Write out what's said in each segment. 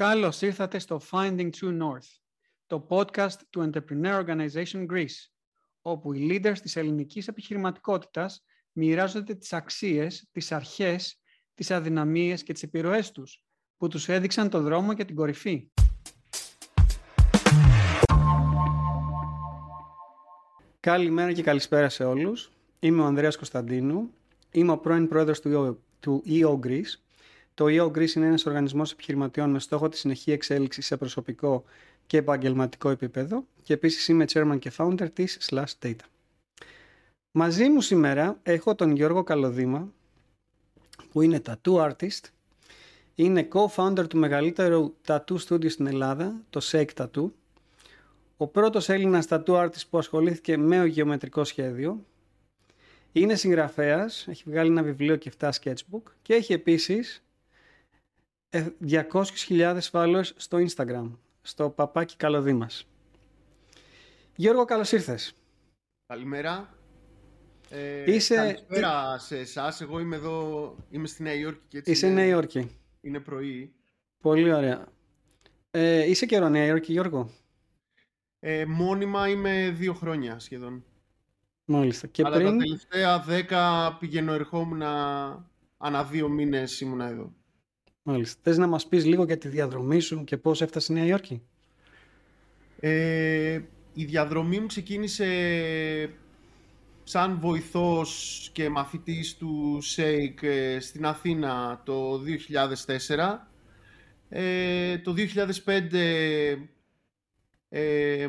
Καλώς ήρθατε στο Finding True North, το podcast του Entrepreneur Organization Greece, όπου οι leaders της ελληνικής επιχειρηματικότητας μοιράζονται τις αξίες, τις αρχές, τις αδυναμίες και τις επιρροές τους, που τους έδειξαν το δρόμο για την κορυφή. Καλημέρα και καλησπέρα σε όλους. Είμαι ο Ανδρέας Κωνσταντίνου. Είμαι ο πρώην πρόεδρος του EO Greece το EO Greece είναι ένας οργανισμός επιχειρηματιών με στόχο τη συνεχή εξέλιξη σε προσωπικό και επαγγελματικό επίπεδο και επίσης είμαι chairman και founder της Slash Data. Μαζί μου σήμερα έχω τον Γιώργο Καλοδήμα που είναι tattoo artist, είναι co-founder του μεγαλύτερου tattoo studio στην Ελλάδα, το Shake Tattoo, ο πρώτος Έλληνας tattoo artist που ασχολήθηκε με ο γεωμετρικό σχέδιο, είναι συγγραφέας, έχει βγάλει ένα βιβλίο και 7 sketchbook και έχει επίσης 200.000 ε, followers στο Instagram, στο παπάκι Καλοδήμας. Γιώργο, καλώς ήρθες. Καλημέρα. Ε, Είσαι... Καλησπέρα σε εσάς. Εγώ είμαι εδώ, είμαι στη Νέα Υόρκη. Και έτσι Είσαι είναι, Νέα Υόρκη. Είναι πρωί. Πολύ ωραία. Ε, είσαι καιρό Νέα Υόρκη, Γιώργο; Ε, μόνιμα είμαι δύο χρόνια σχεδόν. Μάλιστα. Και Αλλά πριν... τα τελευταία δέκα πηγαίνω ερχόμουν ανά δύο μήνες ήμουνα εδώ. Μάλιστα. Θες να μας πεις λίγο για τη διαδρομή σου και πώς έφτασε στη Νέα Υόρκη; Ε, η διαδρομή μου ξεκίνησε σαν βοηθός και μαθητής του ΣΕΙΚ στην Αθήνα το 2004. Ε, το 2005 ε,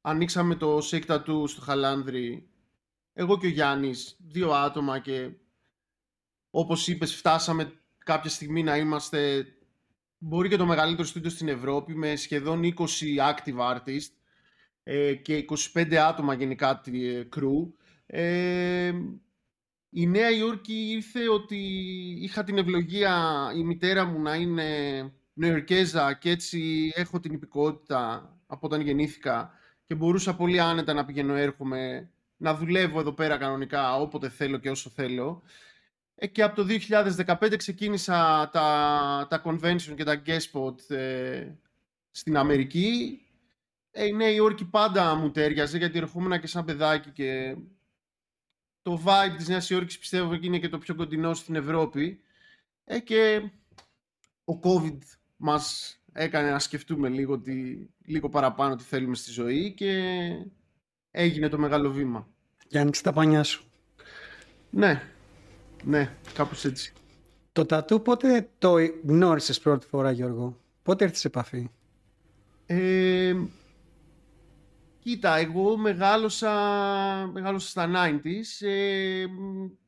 ανοίξαμε το ΣΕΙΚ Tattoo στο Χαλάνδρη. Εγώ και ο Γιάννης, δύο άτομα και όπως είπες φτάσαμε κάποια στιγμή να είμαστε μπορεί και το μεγαλύτερο στούντιο στην Ευρώπη με σχεδόν 20 active artists ε, και 25 άτομα γενικά ε, crew. Ε, η Νέα Υόρκη ήρθε ότι είχα την ευλογία η μητέρα μου να είναι Νεοϊορκέζα και έτσι έχω την υπηκότητα από όταν γεννήθηκα και μπορούσα πολύ άνετα να πηγαίνω έρχομαι να δουλεύω εδώ πέρα κανονικά όποτε θέλω και όσο θέλω. Ε, και από το 2015 ξεκίνησα τα, τα convention και τα guest spot ε, στην Αμερική. Ε, η Νέα Υόρκη πάντα μου τέριαζε γιατί ερχόμουν και σαν παιδάκι και το vibe της Νέας Υόρκης πιστεύω είναι και το πιο κοντινό στην Ευρώπη. Ε, και ο COVID μας έκανε να σκεφτούμε λίγο, τι, λίγο παραπάνω τι θέλουμε στη ζωή και έγινε το μεγάλο βήμα. Για άνοιξε τα πανιά σου. Ναι, ναι, κάπως έτσι. Το τατού πότε το γνώρισες πρώτη φορά Γιώργο, πότε έρθεις σε επαφή; Ε, κοίτα, εγώ μεγάλωσα, μεγάλωσα στα 90s ε,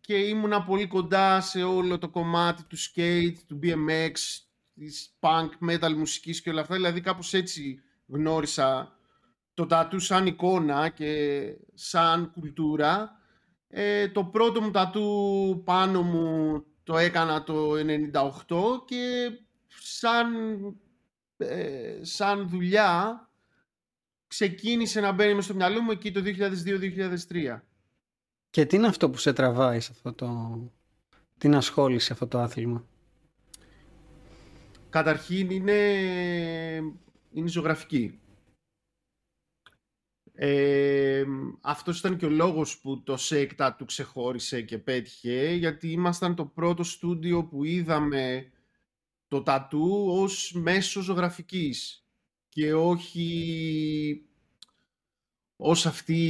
και ήμουνα πολύ κοντά σε όλο το κομμάτι του skate, του BMX, της punk, metal μουσικής και όλα αυτά. Δηλαδή κάπως έτσι γνώρισα το τατού σαν εικόνα και σαν κουλτούρα. Ε, το πρώτο μου τατού πάνω μου το έκανα το 98 και σαν, ε, σαν δουλειά ξεκίνησε να μπαίνει στο μυαλό μου εκεί το 2002-2003. Και τι είναι αυτό που σε τραβάει σε αυτό το... την ασχόληση αυτό το άθλημα; Καταρχήν είναι, είναι ζωγραφική. Ε, αυτός ήταν και ο λόγος που το ΣΕΚΤΑ του ξεχώρισε και πέτυχε, γιατί ήμασταν το πρώτο στούντιο που είδαμε το τατού ως μέσο ζωγραφικής και όχι ως αυτή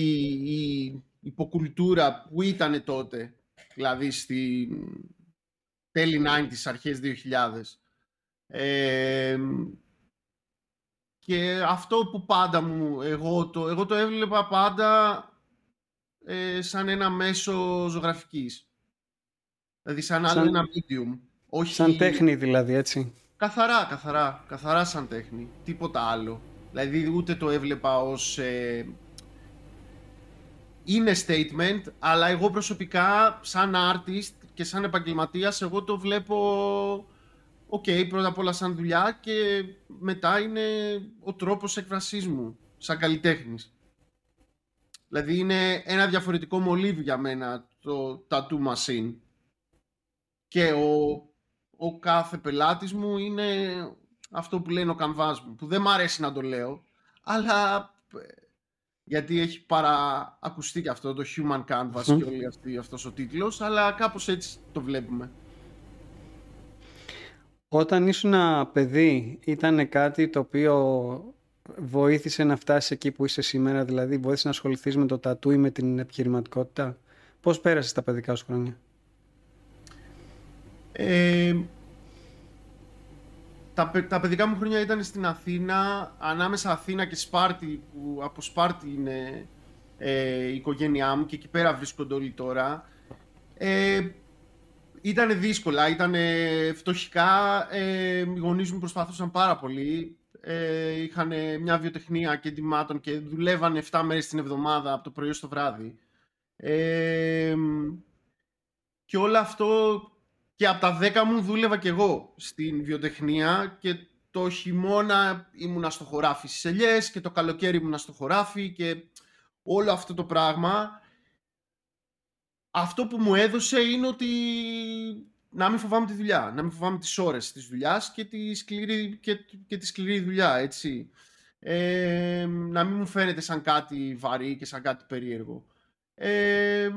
η υποκουλτούρα που ήταν τότε, δηλαδή στη τέλη 90's, αρχές 2000. Ε, και αυτό που πάντα μου, εγώ το, εγώ το έβλεπα πάντα ε, σαν ένα μέσο ζωγραφικής. Δηλαδή σαν, άλλο ένα medium. Όχι... Σαν τέχνη δηλαδή, έτσι. Καθαρά, καθαρά. Καθαρά σαν τέχνη. Τίποτα άλλο. Δηλαδή ούτε το έβλεπα ως... Ε, είναι statement, αλλά εγώ προσωπικά σαν artist και σαν επαγγελματίας εγώ το βλέπω Ok, okay, πρώτα απ' όλα σαν δουλειά και μετά είναι ο τρόπος έκφρασής μου, σαν καλλιτέχνης. Δηλαδή είναι ένα διαφορετικό μολύβι για μένα το tattoo machine. Και ο, ο κάθε πελάτης μου είναι αυτό που λένε ο καμβάς μου, που δεν μ' αρέσει να το λέω, αλλά ε, γιατί έχει παραακουστεί και αυτό το Human Canvas και όλη αυτή, αυτός ο τίτλος, αλλά κάπως έτσι το βλέπουμε. Όταν ήσουν ένα παιδί, ήταν κάτι το οποίο βοήθησε να φτάσεις εκεί που είσαι σήμερα, δηλαδή βοήθησε να ασχοληθείς με το τατού ή με την επιχειρηματικότητα; Πώς πέρασες τα παιδικά σου χρόνια; Ε, τα, τα παιδικά μου χρόνια ήταν στην Αθήνα, ανάμεσα Αθήνα και Σπάρτη, που από Σπάρτη είναι ε, η οικογένειά μου και εκεί πέρα βρίσκονται όλοι τώρα. Ε, ήταν δύσκολα, ήταν φτωχικά, ε, οι γονείς μου προσπαθούσαν πάρα πολύ. Ε, είχαν μια βιοτεχνία και εντυμάτων και δουλεύαν 7 μέρες την εβδομάδα από το πρωί στο βράδυ. Ε, και όλο αυτό και από τα 10 μου δούλευα κι εγώ στην βιοτεχνία και το χειμώνα ήμουνα στο χωράφι στις ελιές και το καλοκαίρι ήμουνα στο χωράφι και όλο αυτό το πράγμα. Αυτό που μου έδωσε είναι ότι να μην φοβάμαι τη δουλειά, να μην φοβάμαι τις ώρες της δουλειάς και τη σκληρή, και, και τη σκληρή δουλειά, έτσι. Ε, να μην μου φαίνεται σαν κάτι βαρύ και σαν κάτι περίεργο. Ε,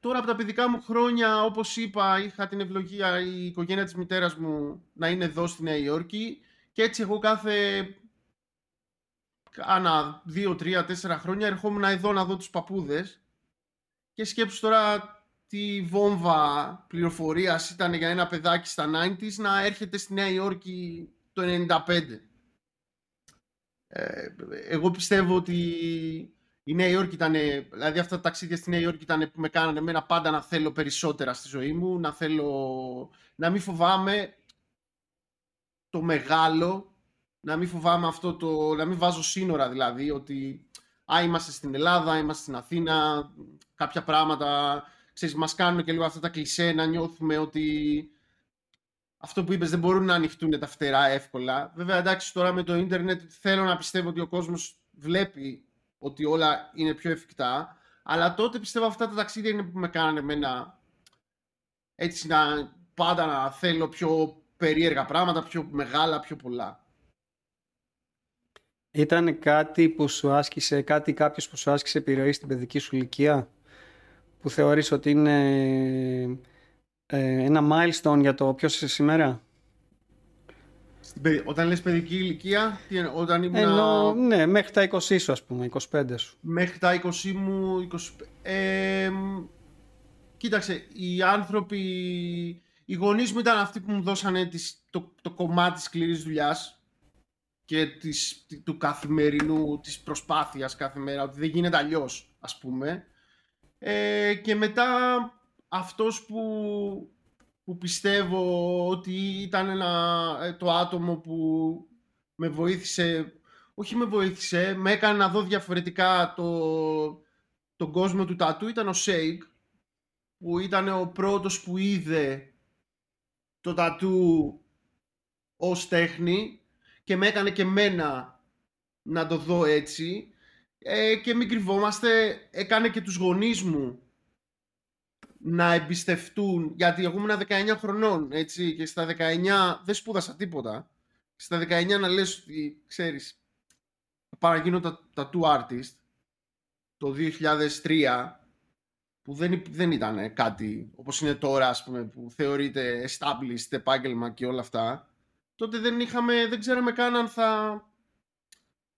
Τώρα από τα παιδικά μου χρόνια, όπως είπα, είχα την ευλογία η οικογένεια της μητέρας μου να είναι εδώ στη Νέα Υόρκη και έτσι εγώ κάθε άνα δύο, τρία, τέσσερα χρόνια ερχόμουν εδώ να δω τους παππούδες και σκέψου τώρα τι βόμβα πληροφορίας ήταν για ένα παιδάκι στα 90's να έρχεται στη Νέα Υόρκη το 95. Ε, εγώ πιστεύω ότι η Νέα Υόρκη ήταν, δηλαδή αυτά τα ταξίδια στη Νέα Υόρκη ήταν που με κάνανε εμένα πάντα να θέλω περισσότερα στη ζωή μου, να θέλω να μην φοβάμαι το μεγάλο, να μην φοβάμαι αυτό το, να μην βάζω σύνορα δηλαδή, ότι α, είμαστε στην Ελλάδα, είμαστε στην Αθήνα, κάποια πράγματα, ξέρεις, μας κάνουν και λίγο αυτά τα κλισέ, να νιώθουμε ότι αυτό που είπες δεν μπορούν να ανοιχτούν τα φτερά εύκολα. Βέβαια, εντάξει, τώρα με το ίντερνετ θέλω να πιστεύω ότι ο κόσμος βλέπει ότι όλα είναι πιο εφικτά. Αλλά τότε πιστεύω αυτά τα ταξίδια είναι που με κάνανε εμένα έτσι να πάντα να θέλω πιο περίεργα πράγματα, πιο μεγάλα, πιο πολλά. Ήταν κάτι που σου άσκησε, κάτι κάποιος που σου άσκησε επιρροή στην παιδική σου ηλικία; Που θεωρείς ότι είναι ε, ένα milestone για το ποιος είσαι σήμερα; Όταν λες παιδική ηλικία, τι είναι, όταν ήμουν... Ενώ, ναι, μέχρι τα 20 σου ας πούμε, 25 σου. Μέχρι τα 20 μου, 20... Ε, κοίταξε, οι άνθρωποι, οι γονείς μου ήταν αυτοί που μου δώσανε τις, το, το κομμάτι της σκληρής δουλειάς και της, του καθημερινού, της προσπάθειας κάθε μέρα, ότι δεν γίνεται αλλιώς, ας πούμε. Ε, και μετά αυτός που που πιστεύω ότι ήταν ένα, ε, το άτομο που με βοήθησε, όχι με βοήθησε, με έκανε να δω διαφορετικά το, τον κόσμο του τατού, ήταν ο Sake, που ήταν ο πρώτος που είδε το τατού ως τέχνη και με έκανε και μένα να το δω έτσι ε, και μην κρυβόμαστε, έκανε και τους γονείς μου να εμπιστευτούν, γιατί εγώ ήμουν 19 χρονών, έτσι, και στα 19 δεν σπούδασα τίποτα. Στα 19 να λες ότι, ξέρεις, παραγίνω τα tattoo artist το 2003, που δεν, δεν ήταν κάτι όπως είναι τώρα, ας πούμε, που θεωρείται established επάγγελμα και όλα αυτά, τότε δεν είχαμε, δεν ξέραμε καν αν θα,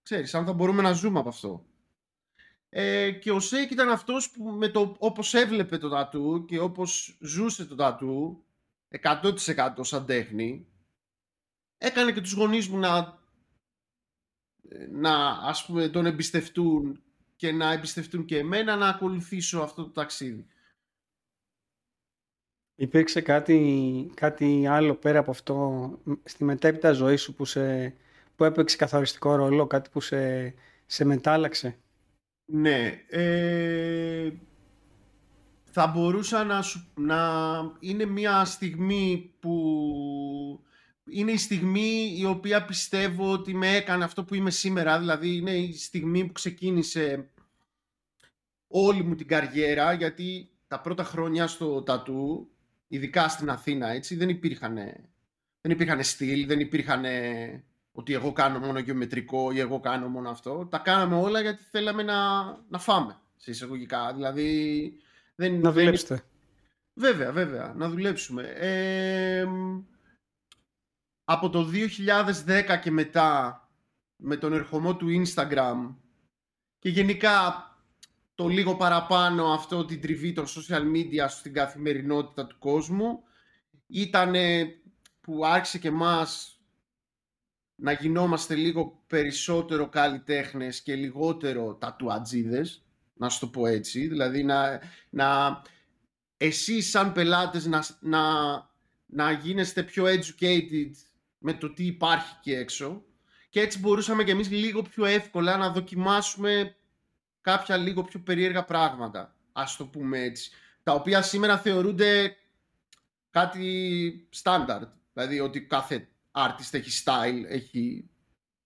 ξέρεις, αν θα μπορούμε να ζούμε από αυτό. Ε, και ο Sake ήταν αυτός που με το, όπως έβλεπε το τατού και όπως ζούσε το τατού 100% σαν τέχνη έκανε και τους γονείς μου να, να ας πούμε τον εμπιστευτούν και να εμπιστευτούν και εμένα να ακολουθήσω αυτό το ταξίδι. Υπήρξε κάτι, κάτι άλλο πέρα από αυτό στη μετέπειτα ζωή σου που, σε, που έπαιξε καθοριστικό ρόλο, κάτι που σε, σε μετάλλαξε; Ναι. Ε, θα μπορούσα να, να είναι μια στιγμή που είναι η στιγμή η οποία πιστεύω ότι με έκανε αυτό που είμαι σήμερα. Δηλαδή είναι η στιγμή που ξεκίνησε όλη μου την καριέρα γιατί τα πρώτα χρόνια στο τατού, ειδικά στην Αθήνα, έτσι, δεν υπήρχαν, δεν υπήρχαν στυλ, δεν υπήρχαν ότι εγώ κάνω μόνο γεωμετρικό ή εγώ κάνω μόνο αυτό. Τα κάναμε όλα γιατί θέλαμε να, να φάμε, σε εισαγωγικά. Δηλαδή, δεν, να δουλέψετε. Βέβαια, βέβαια, να δουλέψουμε. Ε, από το 2010 και μετά, με τον ερχομό του Instagram και γενικά το λίγο παραπάνω αυτό την τριβή των social media στην καθημερινότητα του κόσμου, ήταν που άρχισε και μας να γινόμαστε λίγο περισσότερο καλλιτέχνες και λιγότερο τατουατζίδες, να σου το πω έτσι. Δηλαδή να, να εσείς σαν πελάτες να, να, να γίνεστε πιο educated με το τι υπάρχει και έξω. Και έτσι μπορούσαμε και εμείς λίγο πιο εύκολα να δοκιμάσουμε κάποια λίγο πιο περίεργα πράγματα, ας το πούμε έτσι, τα οποία σήμερα θεωρούνται κάτι στάνταρτ, δηλαδή ότι κάθε artist έχει style, έχει,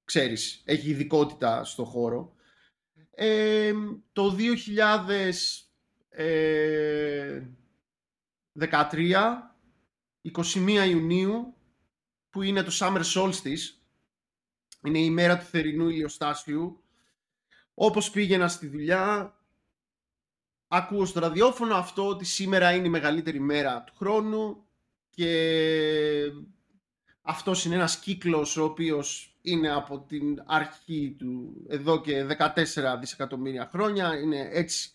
ξέρεις, έχει ειδικότητα στο χώρο. Ε, το 2013, 21 Ιουνίου, που είναι το Summer Solstice, είναι η μέρα του θερινού ηλιοστάσιου, όπως πήγαινα στη δουλειά, ακούω στο ραδιόφωνο αυτό ότι σήμερα είναι η μεγαλύτερη μέρα του χρόνου και αυτός είναι ένας κύκλος ο οποίος είναι από την αρχή του εδώ και 14 δισεκατομμύρια χρόνια. Είναι έτσι.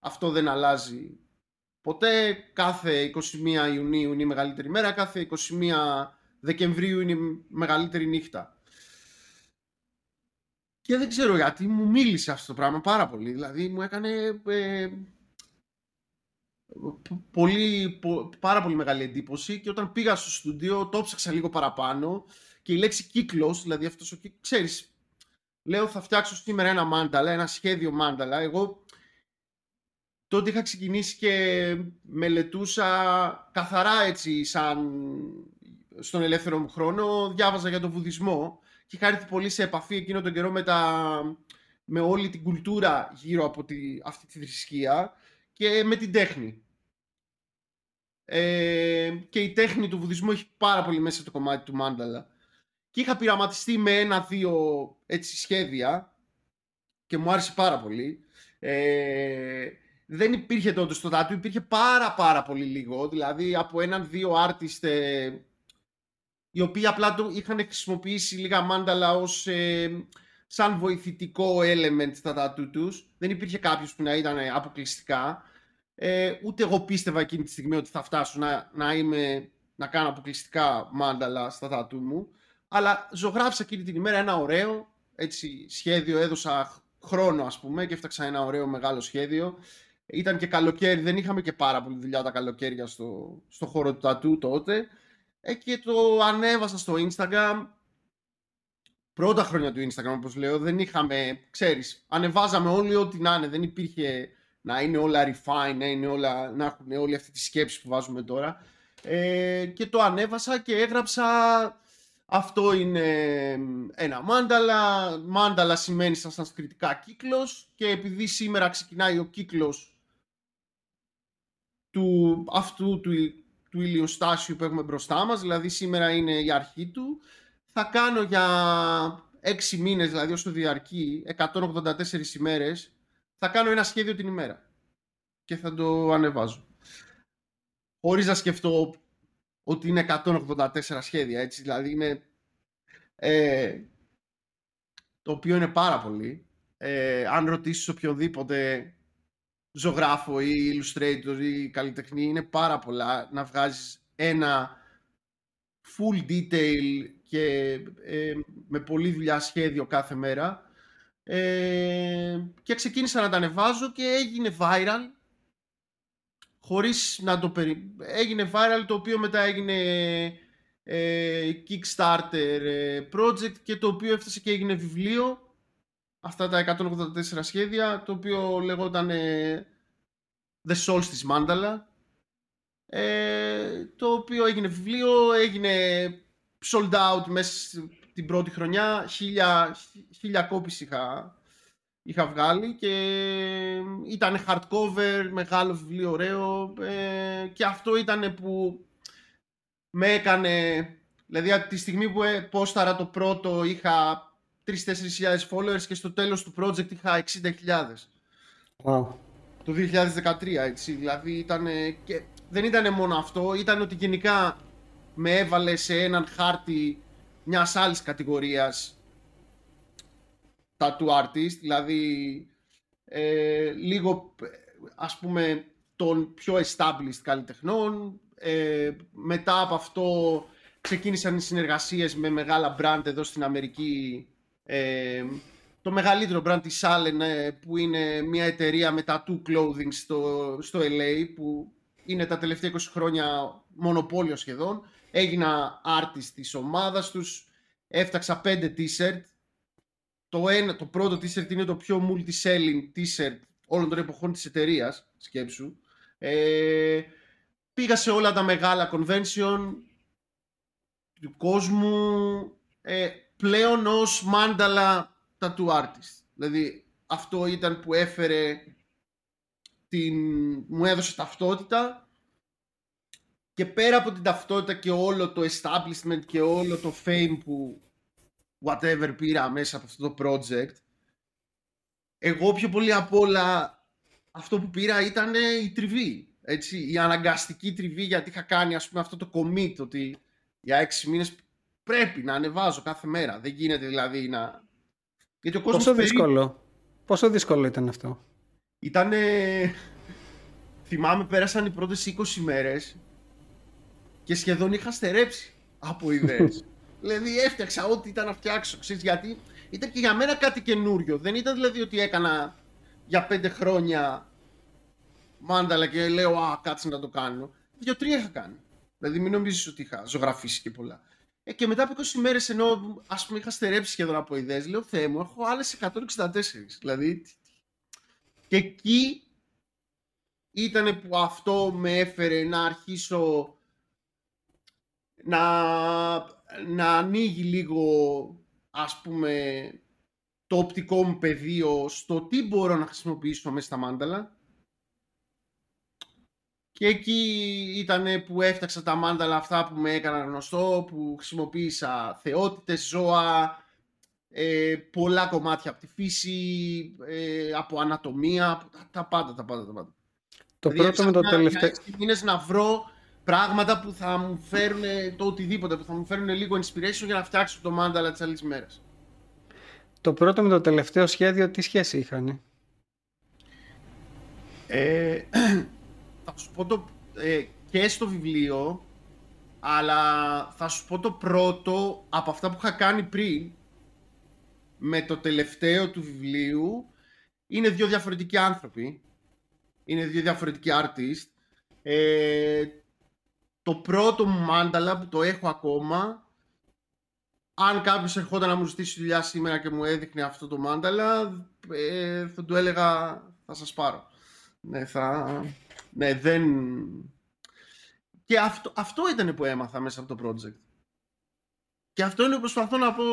Αυτό δεν αλλάζει ποτέ. Κάθε 21 Ιουνίου είναι η μεγαλύτερη μέρα, κάθε 21 Δεκεμβρίου είναι η μεγαλύτερη νύχτα. Και δεν ξέρω γιατί μου μίλησε αυτό το πράγμα πάρα πολύ. Δηλαδή μου έκανε ε, πολύ, πάρα πολύ μεγάλη εντύπωση και όταν πήγα στο στούντιο το ψάξα λίγο παραπάνω και η λέξη κύκλος, δηλαδή αυτός ο κύκλος, ξέρεις, λέω θα φτιάξω σήμερα ένα μάνταλα, ένα σχέδιο μάνταλα. Εγώ τότε είχα ξεκινήσει και μελετούσα καθαρά έτσι σαν στον ελεύθερο μου χρόνο, διάβαζα για τον βουδισμό και είχα έρθει πολύ σε επαφή εκείνο τον καιρό με, τα, με όλη την κουλτούρα γύρω από τη, αυτή τη θρησκεία και με την τέχνη. Ε, και η τέχνη του βουδισμού έχει πάρα πολύ μέσα το κομμάτι του μάνταλα. Και είχα πειραματιστεί με ένα-δύο έτσι σχέδια και μου άρεσε πάρα πολύ. Ε, δεν υπήρχε τότε στο τάτου, υπήρχε πάρα πάρα πολύ λίγο. Δηλαδή από έναν-δύο artist ε, οι οποίοι απλά το είχαν χρησιμοποιήσει λίγα μάνταλα ως ε, σαν βοηθητικό element στα τάτου τους. Δεν υπήρχε κάποιος που να ήταν αποκλειστικά. Ε, ούτε εγώ πίστευα εκείνη τη στιγμή ότι θα φτάσω να, να, είμαι, να κάνω αποκλειστικά μάνταλα στα τάτου μου. Αλλά ζωγράφησα εκείνη την ημέρα ένα ωραίο έτσι, σχέδιο, έδωσα χρόνο ας πούμε και έφταξα ένα ωραίο μεγάλο σχέδιο. Ήταν και καλοκαίρι, δεν είχαμε και πάρα πολύ δουλειά τα καλοκαίρια στο, στο χώρο του τατού τότε. Ε, και το ανέβασα στο Instagram. Πρώτα χρόνια του Instagram, όπως λέω, δεν είχαμε, ξέρεις, ανεβάζαμε όλοι ό,τι να είναι. Δεν υπήρχε να είναι όλα refine, να, είναι όλα, να έχουν όλη αυτή τη σκέψη που βάζουμε τώρα. Ε, και το ανέβασα και έγραψα αυτό είναι ένα μάνταλα. Μάνταλα σημαίνει στα σανσκριτικά κύκλος και επειδή σήμερα ξεκινάει ο κύκλος του, αυτού του, του ηλιοστάσιου που έχουμε μπροστά μας, δηλαδή σήμερα είναι η αρχή του, θα κάνω για έξι μήνες, δηλαδή όσο διαρκεί, 184 ημέρες, θα κάνω ένα σχέδιο την ημέρα και θα το ανεβάζω. Χωρίς να σκεφτώ ότι είναι 184 σχέδια, έτσι, δηλαδή είναι... Ε, το οποίο είναι πάρα πολύ. Ε, αν ρωτήσεις οποιοδήποτε ζωγράφο ή illustrator ή καλλιτεχνή είναι πάρα πολλά να βγάζεις ένα full detail και ε, με πολλή δουλειά σχέδιο κάθε μέρα ε, και ξεκίνησα να τα ανεβάζω και έγινε viral. Χωρίς να το περι... έγινε viral το οποίο μετά έγινε ε, Kickstarter ε, project και το οποίο έφτασε και έγινε βιβλίο. Αυτά τα 184 σχέδια, το οποίο λεγόταν ε, The Solstice Mandala, ε, το οποίο έγινε βιβλίο, έγινε sold out μέσα την πρώτη χρονιά, χίλια, χίλια κόπης είχα, είχα βγάλει και ήταν hardcover, μεγάλο βιβλίο, ωραίο ε, και αυτό ήταν που με έκανε Δηλαδή από τη στιγμή που ε, πόσταρα το πρώτο είχα 3-4 χιλιάδες followers και στο τέλος του project είχα 60.000. Wow. Το 2013 έτσι, δηλαδή ήταν και δεν ήταν μόνο αυτό, ήταν ότι γενικά με έβαλε σε έναν χάρτη μιας άλλης κατηγορίας tattoo artist, δηλαδή ε, λίγο ας πούμε των πιο established καλλιτεχνών. Ε, μετά από αυτό ξεκίνησαν οι συνεργασίες με μεγάλα brand εδώ στην Αμερική. Ε, το μεγαλύτερο brand της Allen ε, που είναι μια εταιρεία με tattoo clothing στο, στο LA που είναι τα τελευταία 20 χρόνια μονοπόλιο σχεδόν. Έγινα artist της ομάδας τους, έφταξα 5 t-shirt. Το, ένα, το πρώτο t-shirt είναι το πιο multi-selling t-shirt όλων των εποχών της εταιρείας, σκέψου. Ε, πήγα σε όλα τα μεγάλα convention του κόσμου ε, πλέον ως μάνταλα tattoo artist. Δηλαδή αυτό ήταν που έφερε την... μου έδωσε ταυτότητα και πέρα από την ταυτότητα και όλο το establishment και όλο το fame που whatever πήρα μέσα από αυτό το project εγώ πιο πολύ απ' όλα αυτό που πήρα ήταν η τριβή. Έτσι, η αναγκαστική τριβή γιατί είχα κάνει ας πούμε αυτό το commit ότι για έξι μήνες πρέπει να ανεβάζω κάθε μέρα. Δεν γίνεται δηλαδή να... Γιατί ο κόσμος Πόσο δύσκολο. Πόσο δύσκολο ήταν αυτό; Ήτανε... Θυμάμαι πέρασαν οι πρώτες 20 μέρες και σχεδόν είχα στερέψει από ιδέες. δηλαδή έφτιαξα ό,τι ήταν να φτιάξω. Ξέρεις, γιατί ήταν και για μένα κάτι καινούριο. Δεν ήταν δηλαδή ότι έκανα για πέντε χρόνια μάνταλα και λέω Α, κάτσε να το κάνω. Δύο-τρία είχα κάνει. Δηλαδή, μην νομίζεις ότι είχα ζωγραφίσει και πολλά. Ε, και μετά από 20 μέρε, ενώ ας πούμε είχα στερέψει σχεδόν από ιδέες, λέω Θεέ μου, έχω άλλες 164. Δηλαδή. Και εκεί ήταν που αυτό με έφερε να αρχίσω να, να ανοίγει λίγο ας πούμε το οπτικό μου πεδίο στο τι μπορώ να χρησιμοποιήσω μέσα στα μάνταλα και εκεί ήταν που έφταξα τα μάνταλα αυτά που με έκαναν γνωστό, που χρησιμοποίησα θεότητες, ζώα, ε, πολλά κομμάτια από τη φύση, ε, από ανατομία, από τα, τα, πάντα, τα πάντα, τα πάντα. Το δηλαδή, πρώτο με το τελευταίο... μήνες να βρω πράγματα που θα μου φέρουν το οτιδήποτε, που θα μου φέρουν λίγο inspiration για να φτιάξω το μάνταλα της άλλης μέρας. Το πρώτο με το τελευταίο σχέδιο τι σχέση είχαν. Ε, θα σου πω το, ε, και στο βιβλίο, αλλά θα σου πω το πρώτο από αυτά που είχα κάνει πριν με το τελευταίο του βιβλίου είναι δύο διαφορετικοί άνθρωποι. Είναι δύο διαφορετικοί artist. Ε, το πρώτο μου μάνταλα που το έχω ακόμα αν κάποιος ερχόταν να μου ζητήσει δουλειά σήμερα και μου έδειχνε αυτό το μάνταλα ε, θα του έλεγα θα σας πάρω. Ναι, θα... Ναι, δεν... Και αυτό, αυτό ήταν που έμαθα μέσα από το project. Και αυτό είναι που προσπαθώ να πω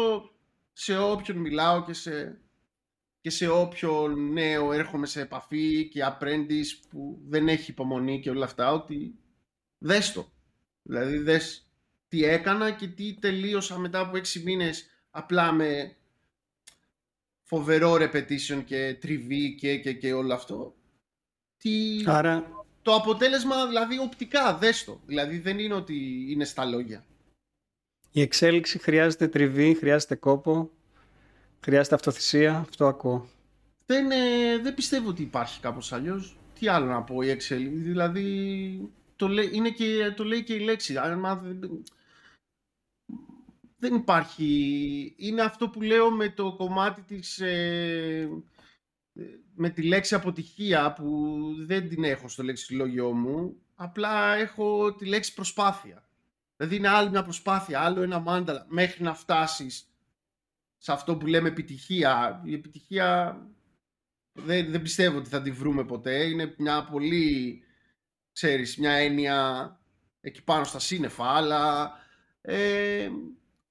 σε όποιον μιλάω και σε, και σε όποιον νέο έρχομαι σε επαφή και apprentice που δεν έχει υπομονή και όλα αυτά, ότι δες το. Δηλαδή δες τι έκανα και τι τελείωσα μετά από έξι μήνες απλά με φοβερό repetition και τριβή και, και, και όλο αυτό. Τι... Άρα το αποτέλεσμα δηλαδή οπτικά, δες το. Δηλαδή δεν είναι ότι είναι στα λόγια. Η εξέλιξη χρειάζεται τριβή, χρειάζεται κόπο, χρειάζεται αυτοθυσία, αυτό ακούω. Δεν, ε, δεν πιστεύω ότι υπάρχει κάπως αλλιώς. Τι άλλο να πω η εξέλιξη, δηλαδή το λέει, είναι και, το λέει και η λέξη. δεν υπάρχει. Είναι αυτό που λέω με το κομμάτι της... Ε, με τη λέξη αποτυχία που δεν την έχω στο λεξιλόγιο μου, απλά έχω τη λέξη προσπάθεια. Δηλαδή είναι άλλη μια προσπάθεια, άλλο ένα μάνταλα, μέχρι να φτάσεις σε αυτό που λέμε επιτυχία. Η επιτυχία δεν, δεν πιστεύω ότι θα τη βρούμε ποτέ. Είναι μια πολύ, ξέρεις, μια έννοια εκεί πάνω στα σύννεφα, αλλά ε,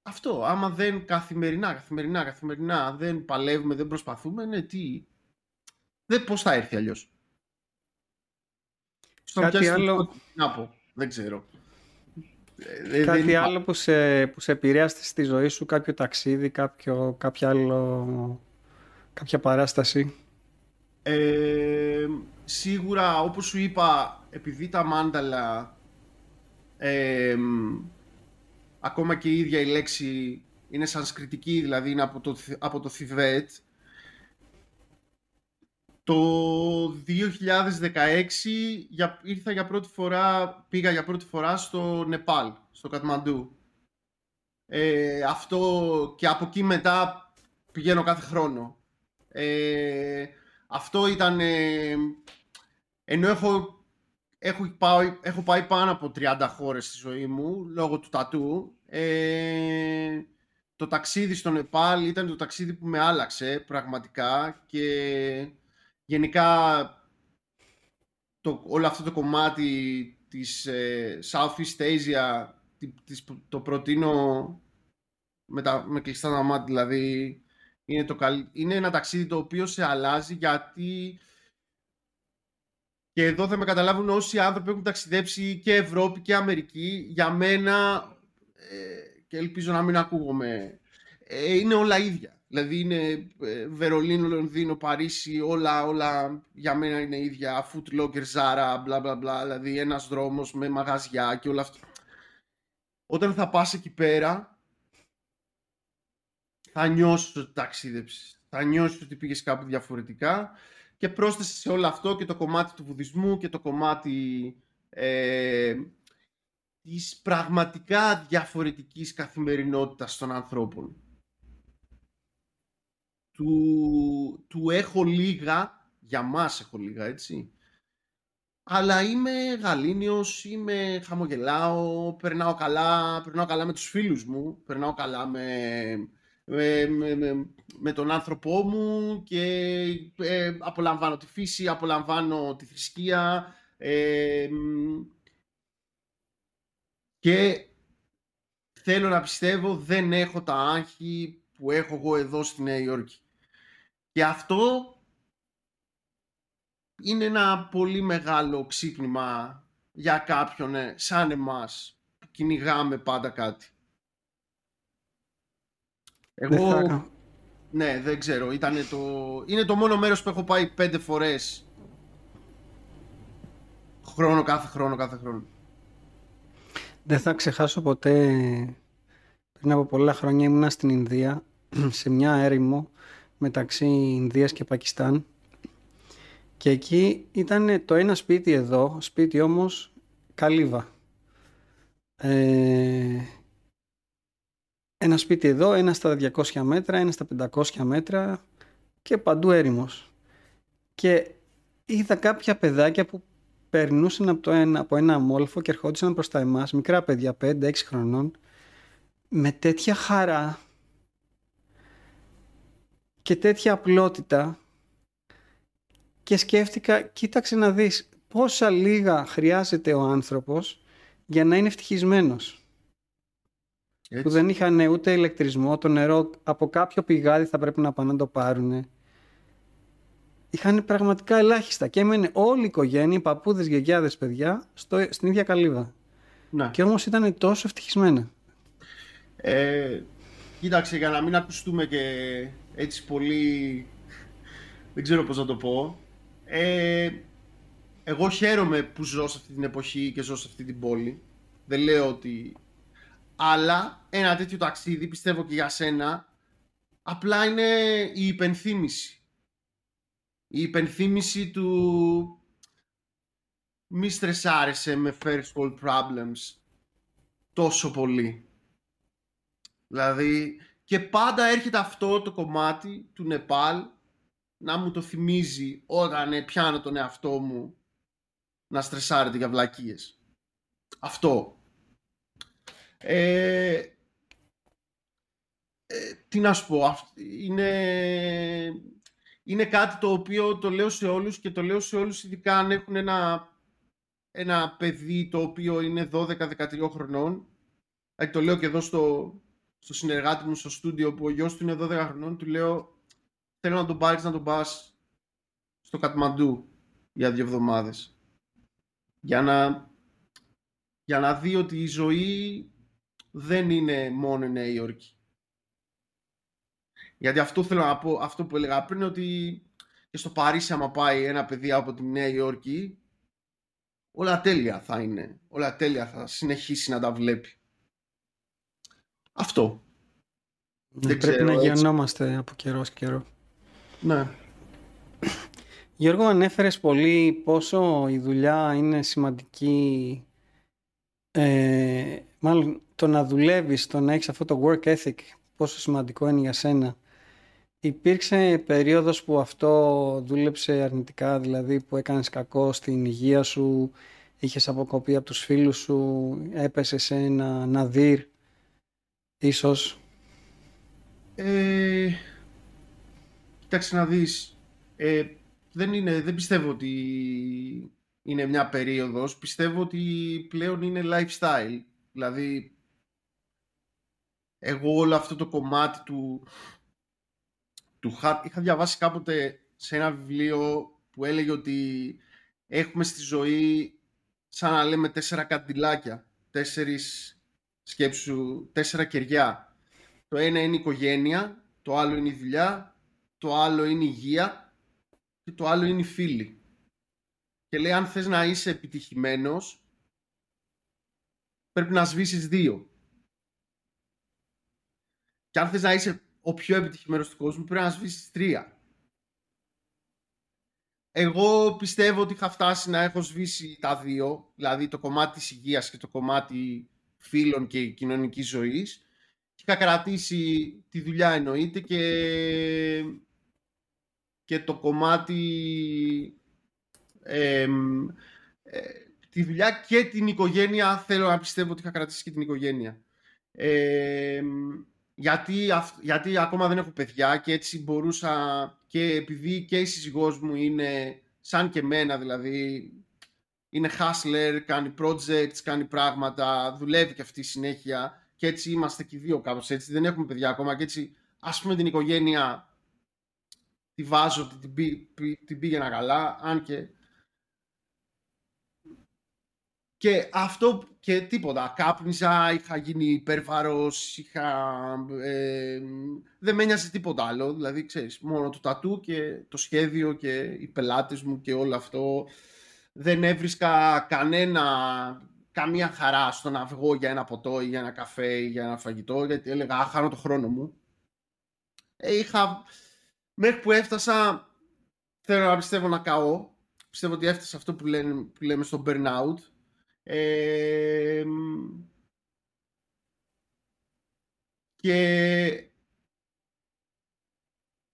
αυτό, άμα δεν καθημερινά, καθημερινά, καθημερινά δεν παλεύουμε, δεν προσπαθούμε, ναι, τι, δεν, πώς θα έρθει αλλιώς; Κάτι άλλο... Να πω, δεν ξέρω. Ε, Κάτι άλλο που σε, που σε επηρέασε στη ζωή σου, κάποιο ταξίδι, κάποιο, κάποιο άλλο, κάποια παράσταση; Ε, σίγουρα, όπως σου είπα, επειδή τα μάνταλα, ε, ακόμα και η ίδια η λέξη είναι σανσκριτική, δηλαδή είναι από το, από το Θιβέτ, το 2016 για, ήρθα για πρώτη φορά, πήγα για πρώτη φορά στο Νεπάλ, στο Κατμαντού. Ε, αυτό και από εκεί μετά πηγαίνω κάθε χρόνο. Ε, αυτό ήταν... Ε, ενώ έχω, έχω, πάει, έχω πάει πάνω από 30 χώρες στη ζωή μου, λόγω του τατού, ε, το ταξίδι στο Νεπάλ ήταν το ταξίδι που με άλλαξε πραγματικά. Και γενικά το, όλο αυτό το κομμάτι της ε, Southeast Asia της, το προτείνω με, τα, με κλειστά τα μάτια δηλαδή είναι, το είναι ένα ταξίδι το οποίο σε αλλάζει γιατί και εδώ θα με καταλάβουν όσοι άνθρωποι έχουν ταξιδέψει και Ευρώπη και Αμερική για μένα ε, και ελπίζω να μην ακούγομαι ε, είναι όλα ίδια Δηλαδή είναι ε, Βερολίνο, Λονδίνο, Παρίσι, όλα, όλα για μένα είναι ίδια. Foot Locker, Zara, μπλα μπλα μπλα. Δηλαδή ένας δρόμος με μαγαζιά και όλα αυτά. Όταν θα πας εκεί πέρα, θα νιώσεις ότι ταξίδεψες. Θα νιώσεις ότι πήγες κάπου διαφορετικά και πρόσθεσε σε όλο αυτό και το κομμάτι του βουδισμού και το κομμάτι ε, της πραγματικά διαφορετικής καθημερινότητας των ανθρώπων. Του, του έχω λίγα, για μας έχω λίγα έτσι, αλλά είμαι γαλήνιος, είμαι χαμογελάω, περνάω καλά, περνάω καλά με τους φίλους μου, περνάω καλά με, με, με, με τον άνθρωπό μου και ε, απολαμβάνω τη φύση, απολαμβάνω τη θρησκεία ε, και θέλω να πιστεύω δεν έχω τα άγχη που έχω εγώ εδώ στη Νέα Υόρκη. Και αυτό είναι ένα πολύ μεγάλο ξύπνημα για κάποιον ε, σαν εμάς που κυνηγάμε πάντα κάτι. Εγώ... Ναι, δεν ξέρω. Ήτανε το... Είναι το μόνο μέρος που έχω πάει πέντε φορές χρόνο κάθε χρόνο κάθε χρόνο. Δεν θα ξεχάσω ποτέ πριν από πολλά χρόνια ήμουνα στην Ινδία σε μια έρημο μεταξύ Ινδίας και Πακιστάν και εκεί ήταν το ένα σπίτι εδώ, σπίτι όμως καλύβα. Ε, ένα σπίτι εδώ, ένα στα 200 μέτρα, ένα στα 500 μέτρα και παντού έρημος. Και είδα κάποια παιδάκια που περνούσαν από, το ένα, από ένα αμόλφο και ερχόντουσαν προς τα εμάς, μικρά παιδιά, 5-6 χρονών, με τέτοια χαρά και τέτοια απλότητα και σκέφτηκα, κοίταξε να δεις πόσα λίγα χρειάζεται ο άνθρωπος για να είναι ευτυχισμένος. Που δεν είχαν ούτε ηλεκτρισμό, το νερό από κάποιο πηγάδι θα πρέπει να πάνε να το πάρουν. Είχαν πραγματικά ελάχιστα και έμενε όλη η οικογένεια, οι παππούδες, γιαγιάδες, παιδιά, στο, στην ίδια καλύβα. Να. Και όμως ήταν τόσο ευτυχισμένα. Ε, κοίταξε, για να μην ακουστούμε και έτσι πολύ... Δεν ξέρω πώς να το πω. Ε, εγώ χαίρομαι που ζω σε αυτή την εποχή και ζω σε αυτή την πόλη. Δεν λέω ότι... Αλλά ένα τέτοιο ταξίδι, πιστεύω και για σένα, απλά είναι η υπενθύμηση. Η υπενθύμηση του μη στρεσάρεσαι με first world problems τόσο πολύ. Δηλαδή, και πάντα έρχεται αυτό το κομμάτι του Νεπάλ να μου το θυμίζει όταν πιάνω τον εαυτό μου να στρεσάρεται για βλακίες. Αυτό. Ε, ε, τι να σου πω, είναι, είναι κάτι το οποίο το λέω σε όλους και το λέω σε όλους ειδικά αν έχουν ένα, ένα παιδί το οποίο είναι 12-13 χρονών. Ε, το λέω και εδώ στο, στο συνεργάτη μου στο στούντιο που ο γιος του είναι 12 χρονών, του λέω θέλω να τον πάρεις να τον πας στο Κατμαντού για δύο εβδομάδες. Για να, για να δει ότι η ζωή δεν είναι μόνο η Νέα Υόρκη. Γιατί αυτό θέλω να πω, αυτό που έλεγα πριν, ότι και στο Παρίσι άμα πάει ένα παιδί από τη Νέα Υόρκη, όλα τέλεια θα είναι. Όλα τέλεια θα συνεχίσει να τα βλέπει. Αυτό. Ναι, πρέπει να γεννόμαστε από καιρός σε καιρό. Ναι. Γιώργο, ανέφερες πολύ πόσο η δουλειά είναι σημαντική. Ε, μάλλον το να δουλεύεις, το να έχεις αυτό το work ethic, πόσο σημαντικό είναι για σένα. Υπήρξε περίοδος που αυτό δούλεψε αρνητικά, δηλαδή που έκανες κακό στην υγεία σου, είχες αποκοπεί από τους φίλους σου, έπεσε σε ένα ναδύρ, ίσως; Ε, κοιτάξτε να δεις, ε, δεν, είναι, δεν πιστεύω ότι είναι μια περίοδος, πιστεύω ότι πλέον είναι lifestyle. Δηλαδή, εγώ όλο αυτό το κομμάτι του, του είχα διαβάσει κάποτε σε ένα βιβλίο που έλεγε ότι έχουμε στη ζωή σαν να λέμε τέσσερα καντιλάκια, τέσσερις σκέψου, τέσσερα κεριά. Το ένα είναι η οικογένεια, το άλλο είναι η δουλειά, το άλλο είναι η υγεία και το άλλο είναι οι φίλοι. Και λέει αν θες να είσαι επιτυχημένος πρέπει να σβήσεις δύο. Και αν θες να είσαι ο πιο επιτυχημένος του κόσμου πρέπει να σβήσεις τρία. Εγώ πιστεύω ότι είχα φτάσει να έχω σβήσει τα δύο, δηλαδή το κομμάτι της υγείας και το κομμάτι φίλων και κοινωνικής ζωής. Είχα κρατήσει τη δουλειά εννοείται και, και το κομμάτι ε, τη δουλειά και την οικογένεια θέλω να πιστεύω ότι είχα κρατήσει και την οικογένεια. Ε, γιατί, γιατί ακόμα δεν έχω παιδιά και έτσι μπορούσα και επειδή και η σύζυγός μου είναι σαν και μένα δηλαδή είναι hustler, κάνει projects, κάνει πράγματα, δουλεύει και αυτή συνέχεια και έτσι είμαστε και οι δύο κάπως έτσι, δεν έχουμε παιδιά ακόμα και έτσι ας πούμε την οικογένεια τη βάζω, την, την πήγαινα καλά, αν και και αυτό και τίποτα. Κάπνιζα, είχα γίνει υπέρβαρος, είχα... Ε, δεν με ένοιαζε τίποτα άλλο. Δηλαδή, ξέρεις, μόνο το τατού και το σχέδιο και οι πελάτες μου και όλο αυτό. Δεν έβρισκα κανένα, καμία χαρά στο να βγω για ένα ποτό ή για ένα καφέ ή για ένα φαγητό, γιατί έλεγα, α, χάνω το χρόνο μου. Ε, είχα... Μέχρι που έφτασα, θέλω να πιστεύω να καώ. Πιστεύω ότι έφτασα αυτό που, λένε, που λέμε στο burnout και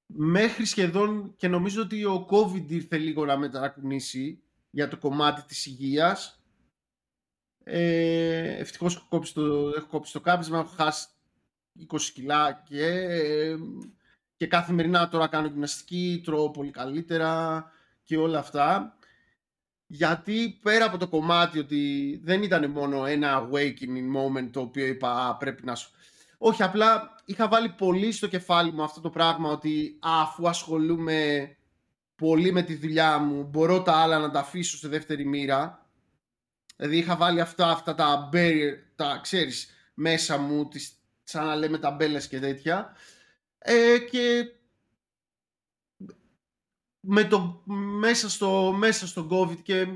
μέχρι σχεδόν και νομίζω ότι ο COVID ήρθε λίγο να μετακουνήσει για το κομμάτι της υγείας. Ε, ευτυχώς έχω κόψει το, έχω κόψει το κάπνισμα, έχω χάσει 20 κιλά και, και καθημερινά τώρα κάνω γυμναστική, τρώω πολύ καλύτερα και όλα αυτά γιατί πέρα από το κομμάτι ότι δεν ήταν μόνο ένα awakening moment το οποίο είπα πρέπει να σου... Όχι, απλά είχα βάλει πολύ στο κεφάλι μου αυτό το πράγμα ότι αφού ασχολούμαι πολύ με τη δουλειά μου μπορώ τα άλλα να τα αφήσω σε δεύτερη μοίρα. Δηλαδή είχα βάλει αυτά, αυτά τα barrier, τα ξέρεις, μέσα μου, τις, σαν να λέμε ταμπέλες και τέτοια. Ε, και με το, μέσα, στο, μέσα στο COVID και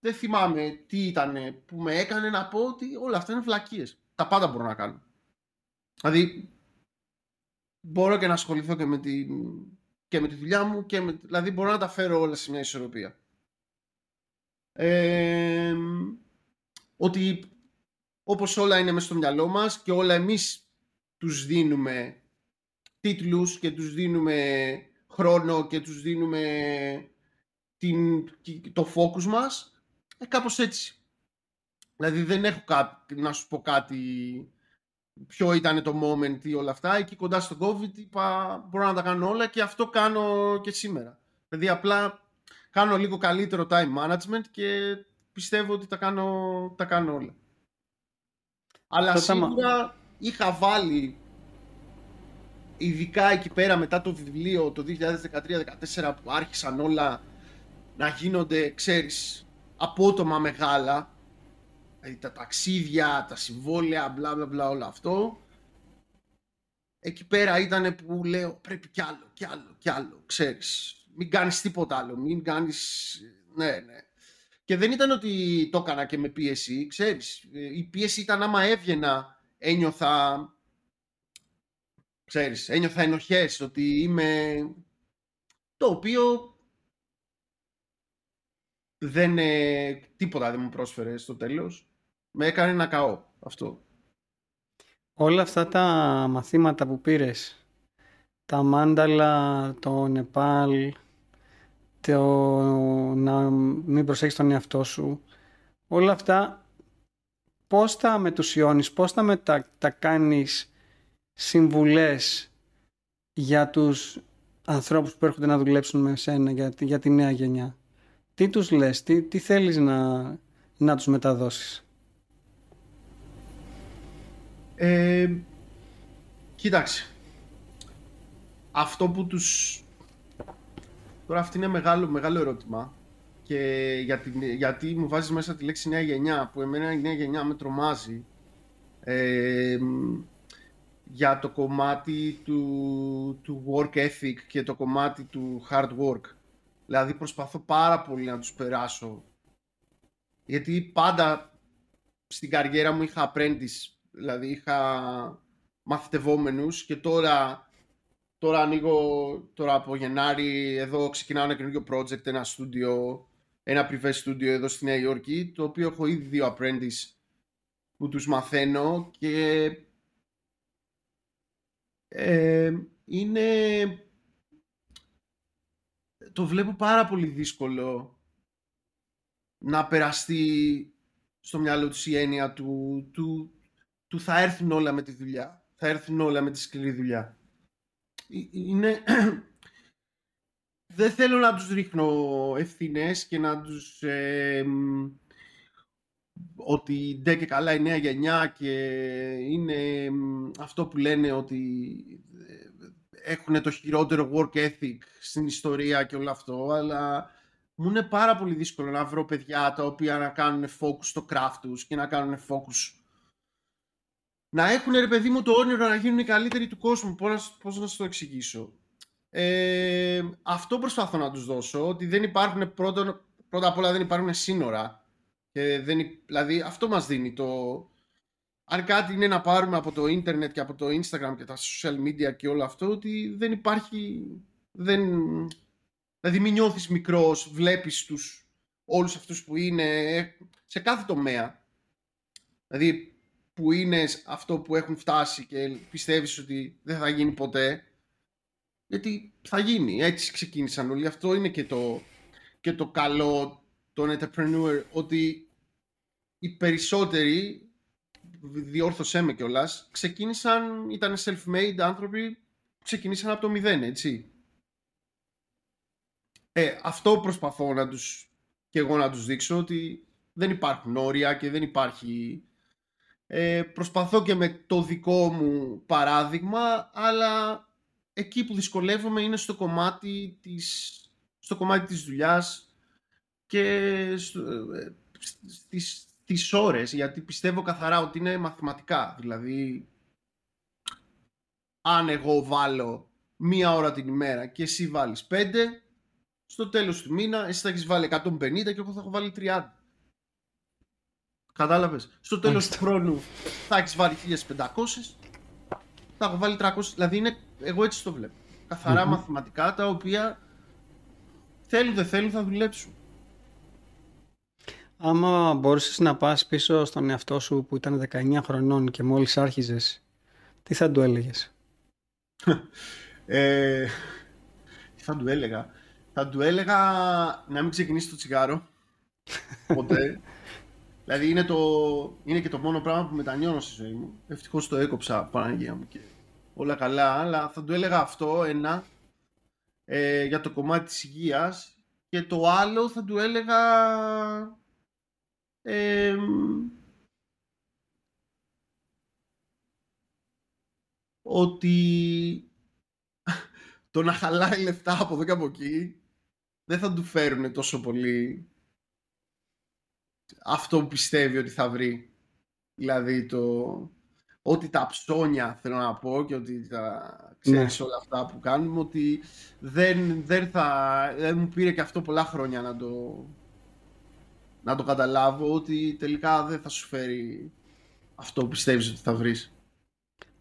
δεν θυμάμαι τι ήταν που με έκανε να πω ότι όλα αυτά είναι βλακίες. Τα πάντα μπορώ να κάνω. Δηλαδή, μπορώ και να ασχοληθώ και με τη, και με τη δουλειά μου και με, δηλαδή μπορώ να τα φέρω όλα σε μια ισορροπία. Ε, ότι όπως όλα είναι μέσα στο μυαλό μας και όλα εμείς τους δίνουμε τίτλους και τους δίνουμε χρόνο και τους δίνουμε την, το focus μας, ε, κάπως έτσι. Δηλαδή δεν έχω κάτι, να σου πω κάτι ποιο ήταν το moment ή όλα αυτά. Εκεί κοντά στο COVID είπα μπορώ να τα κάνω όλα και αυτό κάνω και σήμερα. Δηλαδή απλά κάνω λίγο καλύτερο time management και πιστεύω ότι τα κάνω, τα κάνω όλα. Αλλά σίγουρα είχα βάλει ειδικά εκεί πέρα μετά το βιβλίο το 2013-2014 που άρχισαν όλα να γίνονται, ξέρεις, απότομα μεγάλα Δηλαδή τα ταξίδια, τα συμβόλαια, μπλα μπλα μπλα όλο αυτό. Εκεί πέρα ήταν που λέω πρέπει κι άλλο, κι άλλο, κι άλλο, ξέρεις. Μην κάνεις τίποτα άλλο, μην κάνεις... Ναι, ναι. Και δεν ήταν ότι το έκανα και με πίεση, ξέρεις. Η πίεση ήταν άμα έβγαινα, ένιωθα... Ξέρεις, ένιωθα ενοχές, ότι είμαι... Το οποίο δεν, ε, τίποτα δεν μου πρόσφερε στο τέλος. Με έκανε να καώ αυτό. Όλα αυτά τα μαθήματα που πήρες, τα μάνταλα, το Νεπάλ, το να μην προσέχεις τον εαυτό σου, όλα αυτά πώς τα μετουσιώνεις, πώς τα, μετα, τα κάνεις συμβουλές για τους ανθρώπους που έρχονται να δουλέψουν με σένα για, για τη νέα γενιά τι τους λες, τι, τι θέλεις να, να τους μεταδώσεις; Ε, κοίταξε. Αυτό που τους... Τώρα αυτό είναι μεγάλο, μεγάλο ερώτημα και γιατί, γιατί μου βάζεις μέσα τη λέξη νέα γενιά που εμένα η νέα γενιά με τρομάζει ε, για το κομμάτι του, του work ethic και το κομμάτι του hard work. Δηλαδή προσπαθώ πάρα πολύ να τους περάσω. Γιατί πάντα στην καριέρα μου είχα apprentice, δηλαδή είχα μαθητευόμενους και τώρα, τώρα ανοίγω, τώρα από Γενάρη, εδώ ξεκινάω ένα καινούργιο project, ένα στούντιο, ένα privé studio εδώ στη Νέα Υόρκη, το οποίο έχω ήδη δύο apprentice που τους μαθαίνω και ε, είναι το βλέπω πάρα πολύ δύσκολο να περαστεί στο μυαλό του η έννοια του, του, του θα έρθουν όλα με τη δουλειά. Θα έρθουν όλα με τη σκληρή δουλειά. Ε, είναι... Δεν θέλω να τους ρίχνω ευθύνες και να τους... ότι ντε και καλά η νέα γενιά και είναι αυτό που λένε ότι έχουν το χειρότερο work ethic στην ιστορία και όλο αυτό, αλλά μου είναι πάρα πολύ δύσκολο να βρω παιδιά τα οποία να κάνουν focus στο craft τους και να κάνουν focus να έχουν ρε παιδί μου το όνειρο να γίνουν οι καλύτεροι του κόσμου. Πώς, πώς να σου το εξηγήσω. Ε, αυτό προσπαθώ να τους δώσω, ότι δεν υπάρχουν πρώτα, πρώτα απ' όλα δεν υπάρχουν σύνορα. Και δεν, δηλαδή αυτό μας δίνει το, αν κάτι είναι να πάρουμε από το ίντερνετ και από το Instagram και τα social media και όλο αυτό, ότι δεν υπάρχει... Δεν... Δηλαδή μην νιώθεις μικρός, βλέπεις τους όλους αυτούς που είναι σε κάθε τομέα. Δηλαδή που είναι αυτό που έχουν φτάσει και πιστεύεις ότι δεν θα γίνει ποτέ. Γιατί θα γίνει, έτσι ξεκίνησαν όλοι. Αυτό είναι και το, και το καλό των entrepreneur, ότι οι περισσότεροι διόρθωσέ με κιόλας, ξεκίνησαν, ήταν self-made άνθρωποι, ξεκίνησαν από το μηδέν, έτσι. Ε, αυτό προσπαθώ να τους, και εγώ να τους δείξω, ότι δεν υπάρχουν όρια και δεν υπάρχει... Ε, προσπαθώ και με το δικό μου παράδειγμα, αλλά εκεί που δυσκολεύομαι είναι στο κομμάτι της, στο κομμάτι της δουλειάς και στο, ε, στις, τις ώρες, γιατί πιστεύω καθαρά ότι είναι μαθηματικά. Δηλαδή, αν εγώ βάλω μία ώρα την ημέρα και εσύ βάλεις πέντε, στο τέλος του μήνα εσύ θα έχεις βάλει 150 και εγώ θα έχω βάλει 30. Κατάλαβες; Στο τέλος του χρόνου θα έχεις βάλει 1500, θα έχω βάλει 300. Δηλαδή, είναι, εγώ έτσι το βλέπω. μαθηματικά τα οποία θέλουν δεν θέλουν θα δουλέψουν. Άμα μπορούσες να πας πίσω στον εαυτό σου που ήταν 19 χρονών και μόλις άρχιζες, τι θα του έλεγες; ε, τι θα του έλεγα; Θα του έλεγα να μην ξεκινήσει το τσιγάρο. Ποτέ. δηλαδή είναι, το, είναι και το μόνο πράγμα που μετανιώνω στη ζωή μου. Ευτυχώς το έκοψα Παναγία μου και όλα καλά. Αλλά θα του έλεγα αυτό ένα ε, για το κομμάτι της υγείας και το άλλο θα του έλεγα ότι το να χαλάει λεφτά από εδώ και από εκεί δεν θα του φέρουν τόσο πολύ αυτό που πιστεύει ότι θα βρει. Δηλαδή το, ότι τα ψώνια θέλω να πω και ότι τα ξέρεις ναι. όλα αυτά που κάνουμε ότι δεν, δεν, θα, δεν μου πήρε και αυτό πολλά χρόνια να το, να το καταλάβω ότι τελικά δεν θα σου φέρει αυτό που πιστεύεις ότι θα βρεις.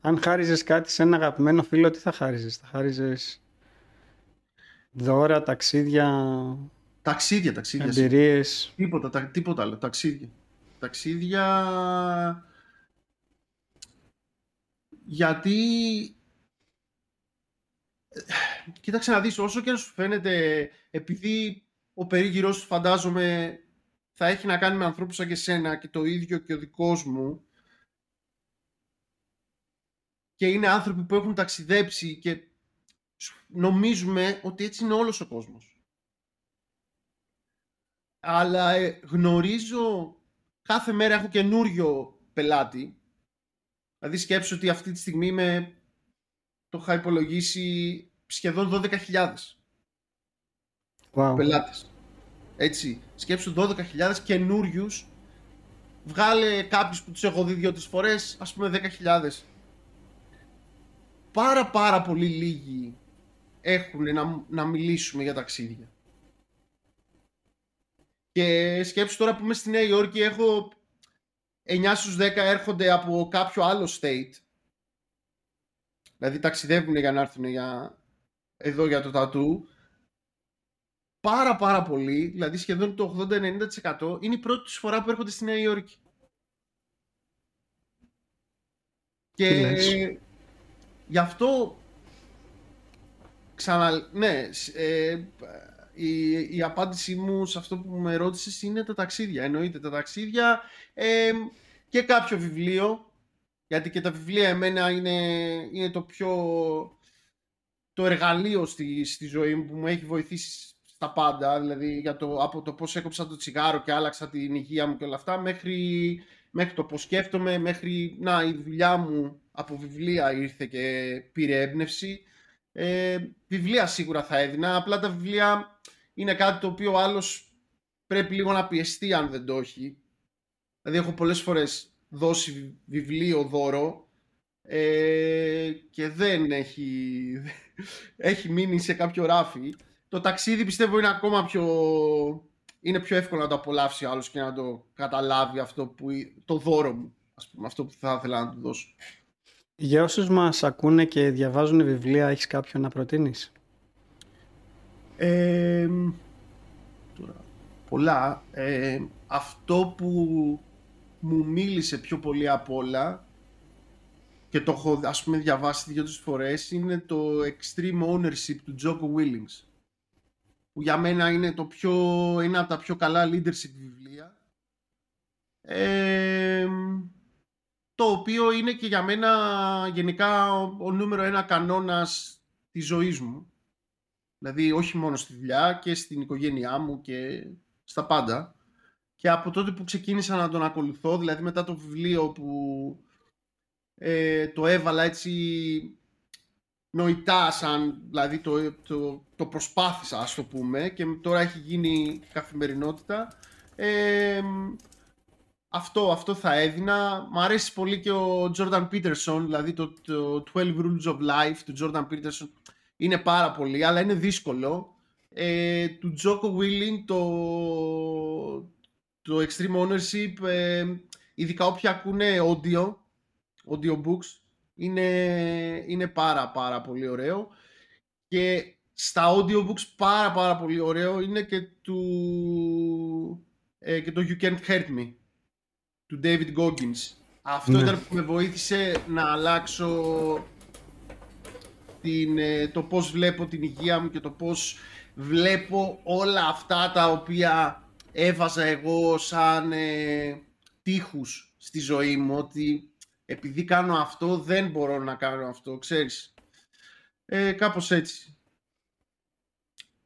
Αν χάριζες κάτι σε ένα αγαπημένο φίλο, τι θα χάριζες, θα χάριζες δώρα, ταξίδια, ταξίδια, ταξίδια εμπειρίες. Τίποτα, τα, τίποτα άλλο, ταξίδια. Ταξίδια γιατί κοίταξε να δεις όσο και να σου φαίνεται επειδή ο περίγυρός σου φαντάζομαι θα έχει να κάνει με ανθρώπους σαν και σένα και το ίδιο και ο δικός μου και είναι άνθρωποι που έχουν ταξιδέψει και νομίζουμε ότι έτσι είναι όλος ο κόσμος. Αλλά ε, γνωρίζω, κάθε μέρα έχω καινούριο πελάτη Δηλαδή σκέψου ότι αυτή τη στιγμή είμαι, το είχα υπολογίσει σχεδόν 12.000 wow. πελάτες. Έτσι, σκέψου 12.000 καινούριους. Βγάλε κάποιους που τους έχω δει δύο-τρεις φορές, ας πούμε 10.000. Πάρα πάρα πολύ λίγοι έχουν να, να μιλήσουμε για ταξίδια. Και σκέψου τώρα που είμαι στη Νέα Υόρκη έχω 9 στους 10 έρχονται από κάποιο άλλο state. Δηλαδή ταξιδεύουν για να έρθουν για... εδώ για το τατού. Πάρα πάρα πολύ, δηλαδή σχεδόν το 80-90% είναι η πρώτη τους φορά που έρχονται στη Νέα Υόρκη. Και γι' αυτό ξανα... Ναι, ε, η, η απάντησή μου σε αυτό που με ρώτησες είναι τα ταξίδια. Εννοείται τα ταξίδια ε, και κάποιο βιβλίο, γιατί και τα βιβλία εμένα είναι, είναι το πιο το εργαλείο στη, στη ζωή μου που μου έχει βοηθήσει στα πάντα, δηλαδή για το, από το πώς έκοψα το τσιγάρο και άλλαξα την υγεία μου και όλα αυτά, μέχρι, μέχρι το πώς σκέφτομαι, μέχρι να η δουλειά μου από βιβλία ήρθε και πήρε έμπνευση. Ε, βιβλία σίγουρα θα έδινα, απλά τα βιβλία είναι κάτι το οποίο ο άλλος πρέπει λίγο να πιεστεί αν δεν το έχει. Δηλαδή έχω πολλές φορές δώσει βιβλίο δώρο ε, και δεν έχει, έχει μείνει σε κάποιο ράφι. Το ταξίδι πιστεύω είναι ακόμα πιο... Είναι πιο εύκολο να το απολαύσει ο άλλος και να το καταλάβει αυτό που, το δώρο μου, ας πούμε, αυτό που θα ήθελα να του δώσω. Για όσους μας ακούνε και διαβάζουν βιβλία, έχεις κάποιον να προτείνεις; Ε, τώρα, πολλά. Ε, αυτό που μου μίλησε πιο πολύ από όλα και το έχω ας πούμε διαβάσει δύο-τρεις φορές είναι το Extreme Ownership του Jocko Willings που για μένα είναι, το πιο, είναι από τα πιο καλά leadership βιβλία. Ε, το οποίο είναι και για μένα γενικά ο, ο νούμερο ένα κανόνας της ζωής μου. Δηλαδή όχι μόνο στη δουλειά και στην οικογένειά μου και στα πάντα. Και από τότε που ξεκίνησα να τον ακολουθώ, δηλαδή μετά το βιβλίο που ε, το έβαλα έτσι νοητά σαν, δηλαδή το, το, το προσπάθησα ας το πούμε και τώρα έχει γίνει καθημερινότητα. Ε, αυτό, αυτό θα έδινα. Μ' αρέσει πολύ και ο Jordan Peterson, δηλαδή το, το 12 Rules of Life του Jordan Peterson είναι πάρα πολύ, αλλά είναι δύσκολο. Ε, του Jocko Willing το, το Extreme Ownership, ε, ειδικά όποιοι ακούνε audio, audiobooks, είναι, είναι πάρα πάρα πολύ ωραίο. Και στα audiobooks πάρα πάρα πολύ ωραίο είναι και, του, ε, και το You Can't Hurt Me, του David Goggins. Αυτό ναι. ήταν που με βοήθησε να αλλάξω την, ε, το πώς βλέπω την υγεία μου και το πώς βλέπω όλα αυτά τα οποία έβαζα εγώ σαν ε, τείχους στη ζωή μου ότι επειδή κάνω αυτό δεν μπορώ να κάνω αυτό, ξέρεις. Ε, κάπως έτσι.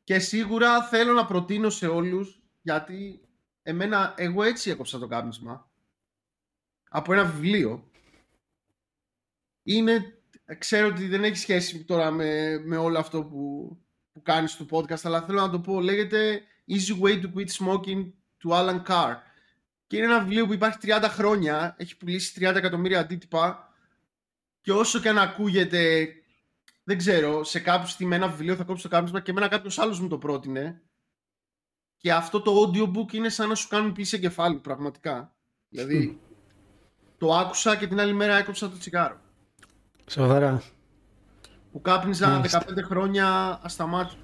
Και σίγουρα θέλω να προτείνω σε όλους γιατί εμένα, εγώ έτσι έκοψα το κάπνισμα από ένα βιβλίο. Είναι, ξέρω ότι δεν έχει σχέση τώρα με, με όλο αυτό που, που κάνεις στο podcast αλλά θέλω να το πω, λέγεται Easy Way to Quit Smoking του Alan Carr. Και είναι ένα βιβλίο που υπάρχει 30 χρόνια, έχει πουλήσει 30 εκατομμύρια αντίτυπα και όσο και αν ακούγεται, δεν ξέρω, σε κάποιο στιγμή ένα βιβλίο θα κόψει το κάπνισμα και εμένα κάποιος άλλος μου το πρότεινε και αυτό το audiobook είναι σαν να σου κάνουν πίση εγκεφάλου, πραγματικά. Δηλαδή, το άκουσα και την άλλη μέρα έκοψα το τσιγάρο. Σοβαρά. Που κάπνιζα 15 χρόνια ασταμάτητα.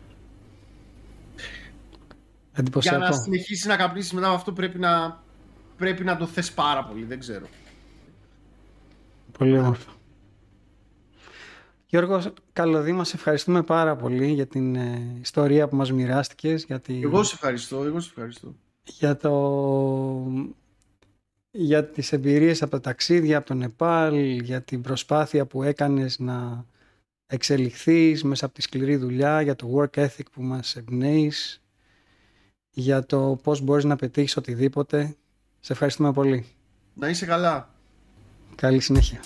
Για να συνεχίσεις να καπνίσει μετά από αυτό πρέπει να, πρέπει να το θες πάρα πολύ, δεν ξέρω. Πολύ όμορφο. Γιώργος Καλωδή, μας ευχαριστούμε πάρα πολύ για την ε, ιστορία που μας μοιράστηκες. Για τη... Εγώ σε ευχαριστώ, εγώ σε ευχαριστώ. Για, το... για τις εμπειρίες από τα ταξίδια, από το Νεπάλ, για την προσπάθεια που έκανες να εξελιχθείς μέσα από τη σκληρή δουλειά, για το work ethic που μας εμπνέεις, για το πώς μπορείς να πετύχεις οτιδήποτε. Σε ευχαριστούμε πολύ. Να είσαι καλά. Καλή συνέχεια.